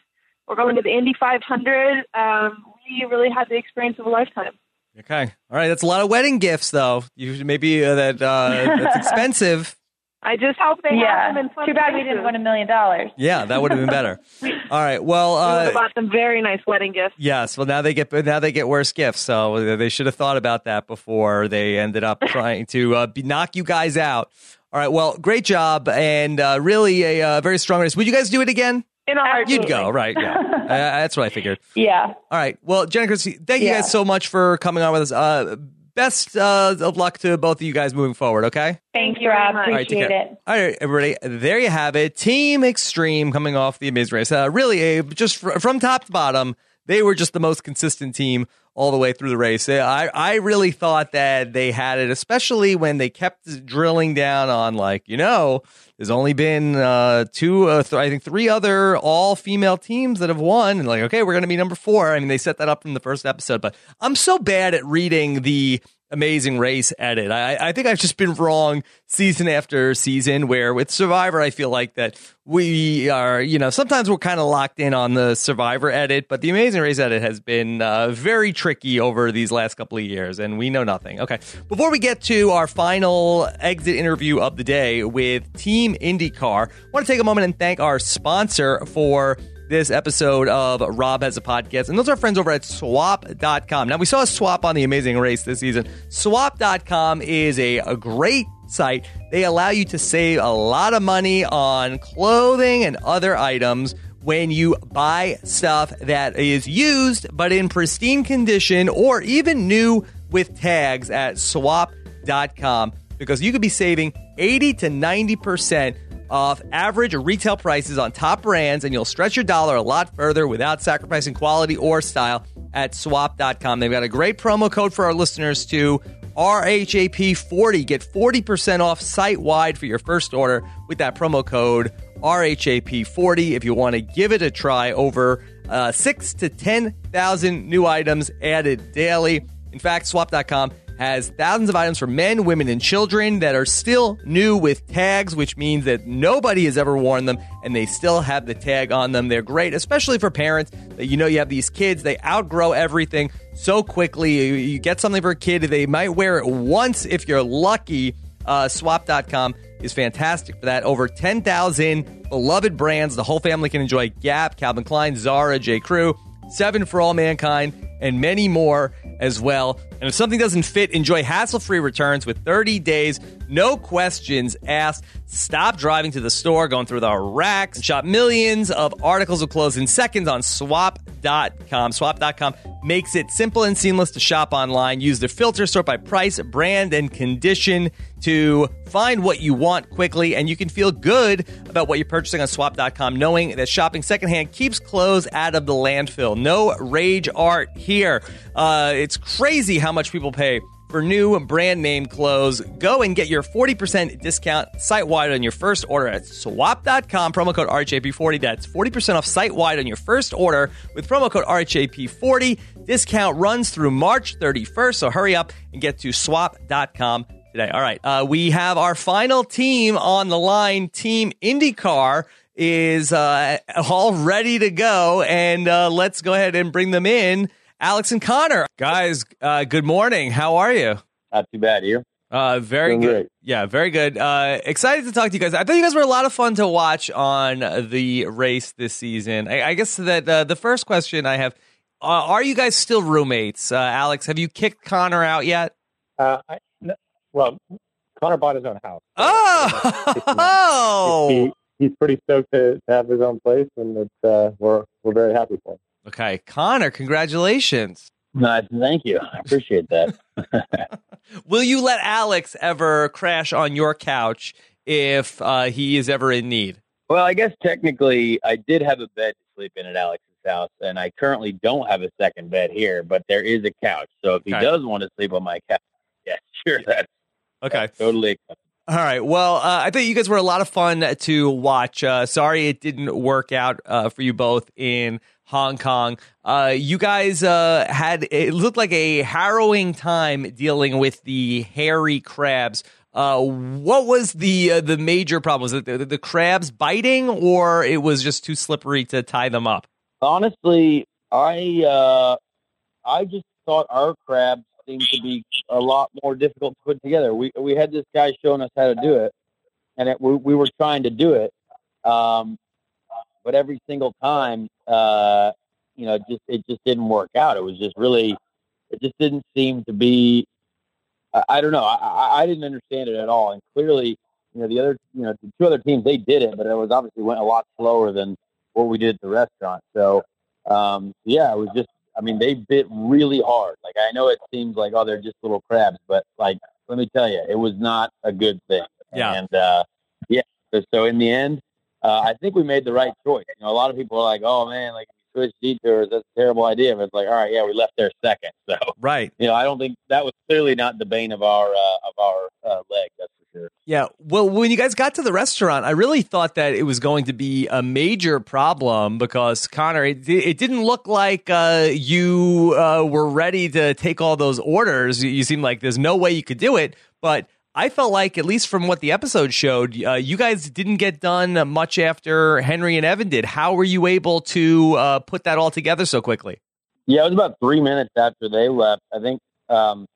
We're going to the Indy 500. Um, we really had the experience of a lifetime. Okay, all right. That's a lot of wedding gifts, though. You maybe uh, that uh, that's *laughs* expensive. I just hope they Yeah. have them in fun Too bad we didn't win a million dollars. Yeah, that would have been better. *laughs* All right. Well, we would uh, have bought them very nice wedding gifts. Yes. Well, now they get now they get worse gifts. So they should have thought about that before they ended up *laughs* trying to uh, be, knock you guys out. All right. Well, great job and uh, really a uh, very strong race. Would you guys do it again? In a heartbeat. You'd go, right? Yeah. *laughs* uh, that's what I figured. Yeah. All right. Well, Jenna, Kristi, thank you Yeah. guys so much for coming on with us. Uh, best uh, of luck to both of you guys moving forward. Okay. Thank you very Rob. much. All right, take Appreciate care. it. All right, everybody. There you have it. Team Extreme coming off the Amazing Race. Uh, really, a, just fr- from top to bottom, they were just the most consistent team all the way through the race. I, I really thought that they had it, especially when they kept drilling down on, like, you know, there's only been uh, two, uh, th- I think three other all female teams that have won. And like, okay, we're going to be number four. I mean, they set that up from the first episode, but I'm so bad at reading the amazing race edit. I, I think I've just been wrong season after season where with Survivor, I feel like that we are, you know, sometimes we're kind of locked in on the Survivor edit, but the amazing race edit has been uh, very tricky over these last couple of years and we know nothing. Okay. Before we get to our final exit interview of the day with Team IndyCar, I want to take a moment and thank our sponsor for this episode of Rob Has a Podcast. And those are our friends over at swap.com. Now, we saw a swap on the amazing race this season. Swap.com is a, a great site. They allow you to save a lot of money on clothing and other items when you buy stuff that is used but in pristine condition or even new with tags at swap.com because you could be saving 80 to 90% off average retail prices on top brands and you'll stretch your dollar a lot further without sacrificing quality or style at swap.com. They've got a great promo code for our listeners too. RHAP40. Get 40% off site wide for your first order with that promo code RHAP40 if you want to give it a try. Over uh, six to 10,000 new items added daily. In fact, swap.com has thousands of items for men, women, and children that are still new with tags, which means that nobody has ever worn them and they still have the tag on them. They're great, especially for parents that you know you have these kids, they outgrow everything so quickly. You, you get something for a kid, they might wear it once if you're lucky. Uh, swap.com is fantastic for that. Over 10,000 beloved brands the whole family can enjoy Gap, Calvin Klein, Zara, J. Crew, Seven for All Mankind, and many more as well. And if something doesn't fit, enjoy hassle free returns with 30 days, no questions asked. Stop driving to the store, going through the racks, shop millions of articles of clothes in seconds on swap.com. Swap.com makes it simple and seamless to shop online. Use the filter sort by price, brand, and condition to find what you want quickly. And you can feel good about what you're purchasing on swap.com, knowing that shopping secondhand keeps clothes out of the landfill. No rage art here. Uh, it's crazy how much people pay for new brand name clothes. Go and get your 40% discount site wide on your first order at swap.com. Promo code RHAP40. That's 40% off site wide on your first order with promo code RHAP40. Discount runs through March 31st, so hurry up and get to swap.com today. All right, uh, we have our final team on the line. Team IndyCar is uh, all ready to go, and uh, let's go ahead and bring them in. Alex and Conor. Guys, uh, good morning. How are you? Not too bad. You? Uh, very Doing good. great. Yeah, very good. Uh, excited to talk to you guys. I thought you guys were a lot of fun to watch on the race this season. I, I guess that uh, the first question I have: uh, Are you guys still roommates? Uh, Alex, have you kicked Conor out yet? Uh, I, no, well, Conor bought his own house. *laughs* Oh, He, he's pretty stoked to, to have his own place, and it's, uh, we're we're very happy for him. Okay, Conor, congratulations. Nice, thank you. I appreciate that. *laughs* *laughs* Will you let Alex ever crash on your couch if uh, he is ever in need? well, I guess technically I did have a bed to sleep in at Alex's house, and I currently don't have a second bed here, but there is a couch. So if he does want to sleep on my couch, *laughs* yeah, sure, that's Okay. totally. All right. Well, uh, I thought you guys were a lot of fun to watch. Uh, sorry it didn't work out uh, for you both in Hong Kong. Uh, you guys uh, had it looked like a harrowing time dealing with the hairy crabs. Uh, what was the uh, the major problem? Was it the, the crabs biting, or it was just too slippery to tie them up? Honestly, I uh, I just thought our crabs seemed to be a lot more difficult to put together. We we had this guy showing us how to do it, and it, we, we were trying to do it, um, but every single time, uh, you know, it just it just didn't work out. It was just really, it just didn't seem to be. I, I don't know. I, I I didn't understand it at all, and clearly, you know, the other, you know, the two other teams they did it, but it was obviously went a lot slower than what we did at the restaurant. So, um, yeah, it was just. I mean, they bit really hard. Like I know it seems like oh they're just little crabs, but like let me tell you, it was not a good thing. Yeah. And uh, yeah, so, so in the end, uh, I think we made the right choice. You know, a lot of people are like, oh man, like we switched detours, that's a terrible idea. But it's like, all right, yeah, we left there second. *laughs* So Right. you know, I don't think that was clearly not the bane of our uh, of our uh, leg. That's for sure. Yeah. Well, when you guys got to the restaurant, I really thought that it was going to be a major problem because Conor, it, it didn't look like uh, you uh, were ready to take all those orders. You seemed like there's no way you could do it, but. I felt like, at least from what the episode showed, uh, you guys didn't get done much after Henry and Evan did. How were you able to uh, put that all together so quickly? Yeah, it was about three minutes after they left. I think um,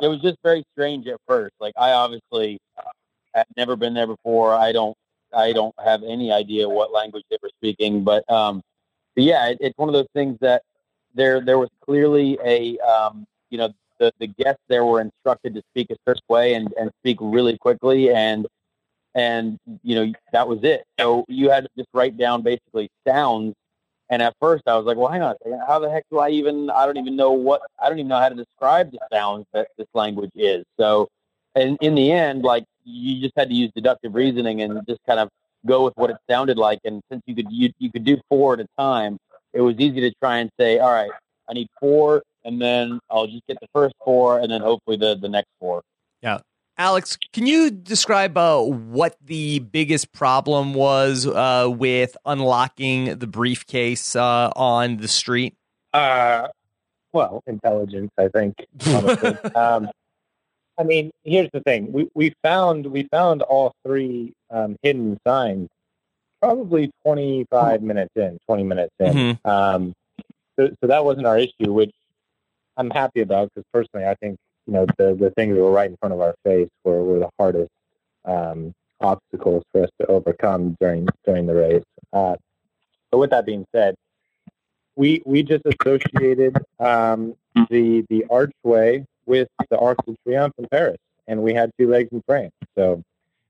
it was just very strange at first. Like I obviously had never been there before. I don't I don't have any idea what language they were speaking, but um, yeah, it, it's one of those things that there there was clearly a um, you know the the guests there were instructed to speak a certain way and and speak really quickly and and you know that was it. So you had to just write down basically sounds. And at first, I was like, "Well, hang on a second. How the heck do I even? I don't even know what. I don't even know how to describe the sounds that this language is." So, and in the end, like you just had to use deductive reasoning and just kind of go with what it sounded like. And since you could you, you could do four at a time, it was easy to try and say, "All right, I need four, and then I'll just get the first four, and then hopefully the the next four. Yeah. Alex, can you describe uh, what the biggest problem was uh, with unlocking the briefcase uh, on the street? Uh, well, intelligence, I think. *laughs* um, I mean, here's the thing: we we found we found all three um, hidden signs probably 25 minutes in, 20 minutes in. Um, so, so that wasn't our issue, which I'm happy about because personally, I think you know the the things that were right in front of our face were, were the hardest um, obstacles for us to overcome during during the race. Uh, but with that being said, we we just associated um, the the archway with the Arc de Triomphe in Paris, and we had two legs in France, so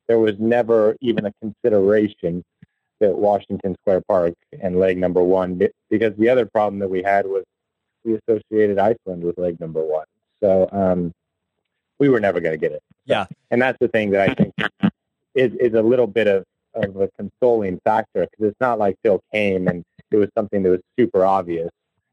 there was never even a consideration that Washington Square Park and leg number one, because the other problem that we had was we associated Iceland with leg number one, so um, we were never going to get it. Yeah, and that's the thing that I think is is a little bit of of a consoling factor because it's not like Phil came and it was something that was super obvious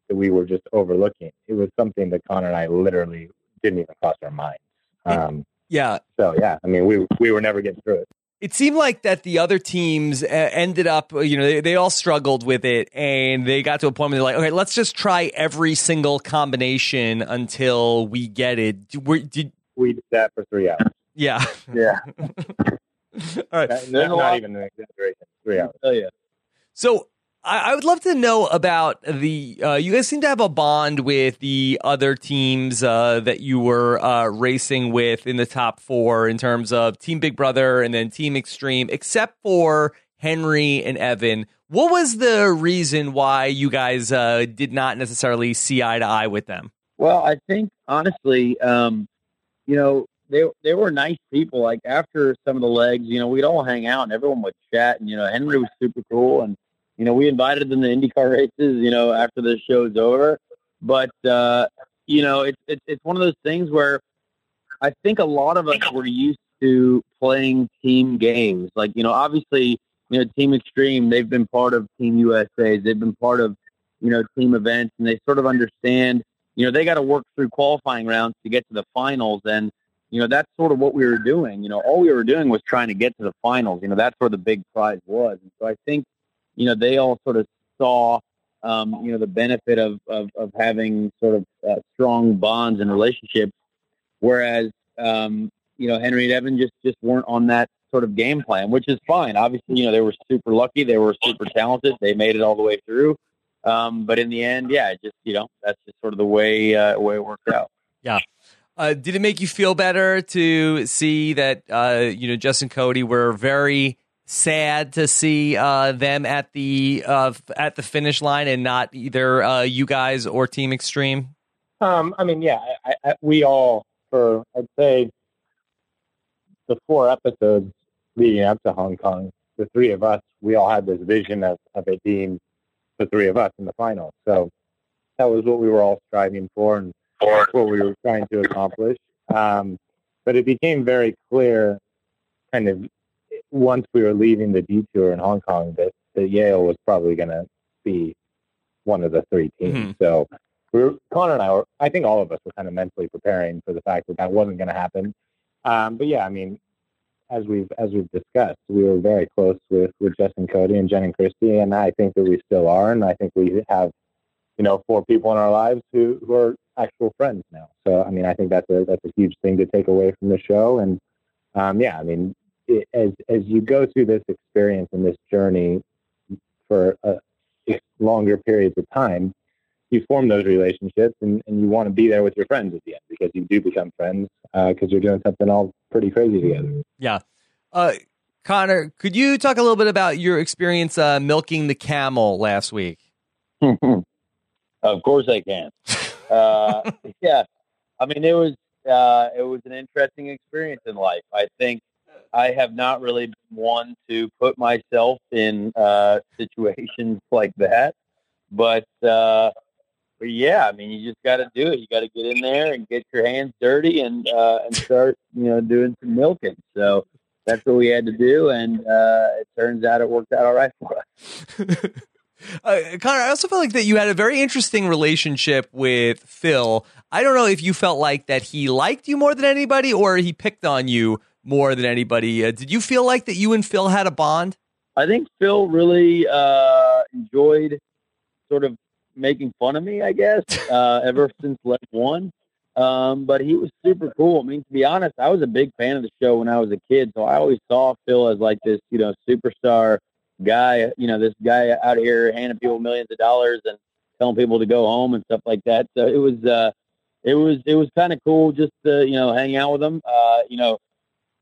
that we were just overlooking. It was something that Conor and I literally didn't even cross our minds. Um, yeah. So yeah, I mean, we we were never getting through it. It seemed like that the other teams uh, ended up, you know, they, they all struggled with it, and they got to a point where they're like, okay, let's just try every single combination until we get it. Did, were, did we did that for three hours? Yeah, yeah. *laughs* all right, Not, not even an exaggeration. Three hours. Oh yeah. So I, would love to know about the. Uh, you guys seem to have a bond with the other teams uh, that you were uh, racing with in the top four in terms of Team Big Brother and then Team Extreme, except for Henry and Evan. What was the reason why you guys uh, did not necessarily see eye to eye with them? Well, I think honestly, um, you know, they they were nice people. Like after some of the legs, you know, we'd all hang out and everyone would chat. And you know, Henry was super cool, and you know, we invited them to IndyCar races. You know, after the show's over, but uh, you know, it's it's it's one of those things where I think a lot of us were used to playing team games. Like you know, obviously, you know, Team Extreme, they've been part of Team USA's, they've been part of you know team events, and they sort of understand. You know, they got to work through qualifying rounds to get to the finals, and you know that's sort of what we were doing. You know, all we were doing was trying to get to the finals. You know, that's where the big prize was. And so I think, you know, they all sort of saw, um, you know, the benefit of of, of having sort of uh, strong bonds and relationships, whereas, um, you know, Henry and Evan just just weren't on that sort of game plan, which is fine. Obviously, you know, they were super lucky, they were super talented, they made it all the way through. Um, but in the end, yeah, just you know, that's just sort of the way uh, way it worked out. Yeah. Uh, did it make you feel better to see that uh, you know Jess and Cody were very sad to see uh, them at the uh, at the finish line and not either uh, you guys or Team Extreme? Um, I mean, yeah, I, I, we all for I'd say the four episodes leading up to Hong Kong, the three of us, we all had this vision of, of it being the three of us in the final. So that was what we were all striving for and what we were trying to accomplish. Um, but it became very clear, kind of, once we were leaving the detour in Hong Kong, that, that Yale was probably going to be one of the three teams. Mhm. So we were, Conor and I were, I think all of us were kind of mentally preparing for the fact that that wasn't going to happen. Um, but yeah, I mean, as we've as we've discussed, we were very close with with Jess and Cody and Jen and Kristi, and I think that we still are, and I think we have, you know, four people in our lives who who are actual friends now. So I mean, I think that's a that's a huge thing to take away from the show, and um, yeah, I mean, as as you go through this experience and this journey for uh, longer periods of time, you form those relationships, and, and you want to be there with your friends at the end because you do become friends because you're doing something all pretty crazy together. Yeah. Uh, Conor, could you talk a little bit about your experience uh, milking the camel last week? *laughs* of course I can. Uh, *laughs* yeah, I mean it was uh, it was an interesting experience in life. I think I have not really been one to put myself in uh, situations *laughs* like that, but uh, but yeah, I mean you just got to do it. You got to get in there and get your hands dirty and uh, and start you know doing some milking. So that's what we had to do, and uh, it turns out it worked out all right for us. *laughs* Uh, Conor, I also felt like that you had a very interesting relationship with Phil. I don't know if you felt like that he liked you more than anybody or he picked on you more than anybody. Uh, did you feel like that you and Phil had a bond? I think Phil really uh, enjoyed sort of making fun of me, I guess, uh, *laughs* ever since Left One. Um, but he was super cool. I mean, to be honest, I was a big fan of the show when I was a kid, so I always saw Phil as like this, you know, superstar guy, you know, this guy out here handing people millions of dollars and telling people to go home and stuff like that. So it was, uh, it was, it was kind of cool just to, you know, hang out with him. Uh, you know,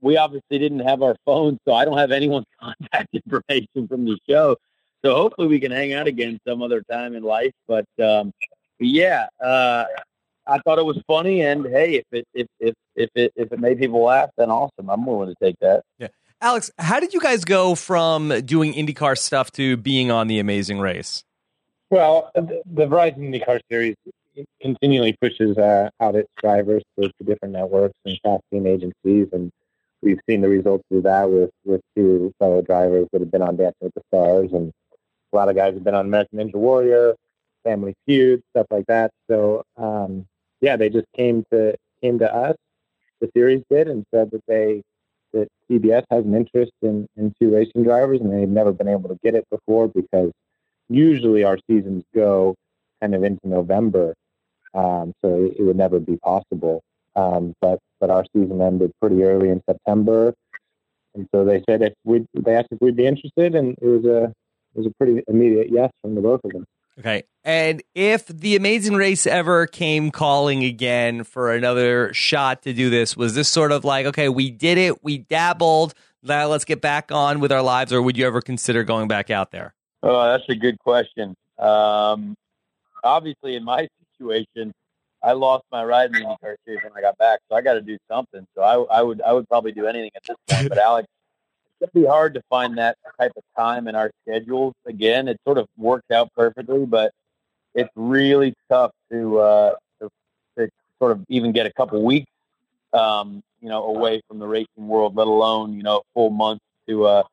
we obviously didn't have our phones, so I don't have anyone's *laughs* contact information from the show. So hopefully we can hang out again some other time in life. But, um, yeah, uh, I thought it was funny, and hey, if it if if if it if it made people laugh, then awesome. I'm willing to take that. Yeah. Alex, how did you guys go from doing IndyCar stuff to being on the Amazing Race? Well, the, the Verizon IndyCar series continually pushes uh, out its drivers to, to different networks and casting agencies, and we've seen the results of that with with two fellow drivers that have been on Dancing with the Stars, and a lot of guys have been on American Ninja Warrior, Family Feud, stuff like that. So, um, yeah, they just came to came to us, the series did, and said that they that CBS has an interest in, in two racing drivers, and they've never been able to get it before because usually our seasons go kind of into November, um, so it would never be possible. Um, but but our season ended pretty early in September, and so they said if we they asked if we'd be interested, and it was a it was a pretty immediate yes from the both of them. Okay. And if the Amazing Race ever came calling again for another shot to do this, was this sort of like, okay, we did it, we dabbled, now let's get back on with our lives, or would you ever consider going back out there? Oh, that's a good question. Um, obviously, in my situation, I lost my ride in the IndyCar series when I got back, so I got to do something. So I, I would I would probably do anything at this *laughs* point. But Alex, it's gonna be hard to find that type of time in our schedules. Again, it sort of worked out perfectly, but it's really tough to uh, to, to sort of even get a couple weeks, um, you know, away from the racing world, let alone you know a full month to uh,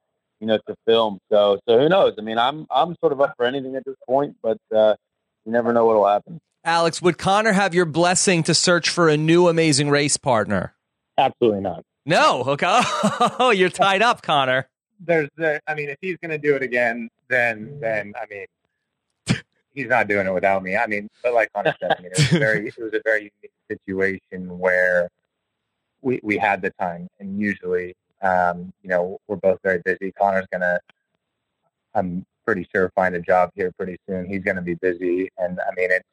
you know to film. So so who knows? I mean, I'm I'm sort of up for anything at this point, but uh, you never know what'll happen. Alex, would Conor have your blessing to search for a new amazing race partner? Absolutely not. No. Okay. *laughs* Oh, you're tied up, Conor. There's, there, I mean, if he's going to do it again, then, then I mean, he's not doing it without me. I mean, but like Conor said, I mean, it was a very, it was a very unique situation where we we had the time, and usually, um, you know, we're both very busy. Conor's gonna, I'm pretty sure, find a job here pretty soon. He's going to be busy, and I mean, it's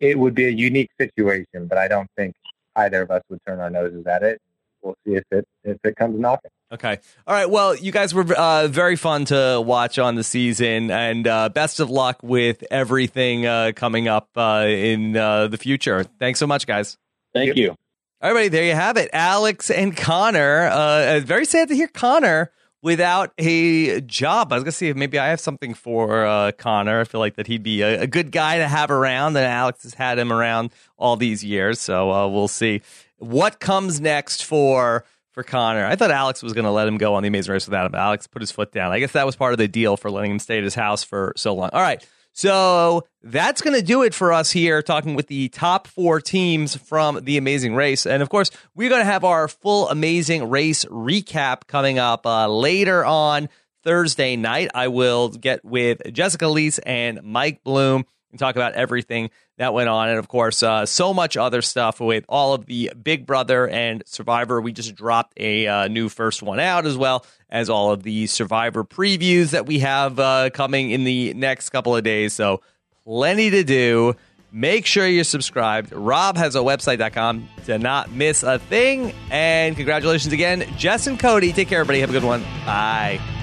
it would be a unique situation, but I don't think either of us would turn our noses at it. We'll see if it if it comes knocking. Okay. All right. Well, you guys were uh, very fun to watch on the season, and uh, best of luck with everything uh, coming up uh, in uh, the future. Thanks so much, guys. Thank you. All right, there you have it. Alex and Conor. Uh, very sad to hear Conor without a job. I was gonna see if maybe I have something for uh, Conor. I feel like that he'd be a, a, good guy to have around, and Alex has had him around all these years. So uh, we'll see what comes next for for Conor. I thought Alex was to let him go on the Amazing Race without him. Alex put his foot down. I guess that was part of the deal for letting him stay at his house for so long. All right. So that's going to do it for us here, talking with the top four teams from the Amazing Race. And of course, we're going to have our full Amazing Race recap coming up uh, later on Thursday night. I will get with Jessica Liese and Mike Bloom and talk about everything that went on. And of course, uh, so much other stuff with all of the Big Brother and Survivor. We just dropped a uh, new first one out as well as all of the Survivor previews that we have uh, coming in the next couple of days. So, plenty to do. Make sure you're subscribed. Rob has a website.com to not miss a thing. And congratulations again, Jess and Cody. Take care, everybody. Have a good one. Bye.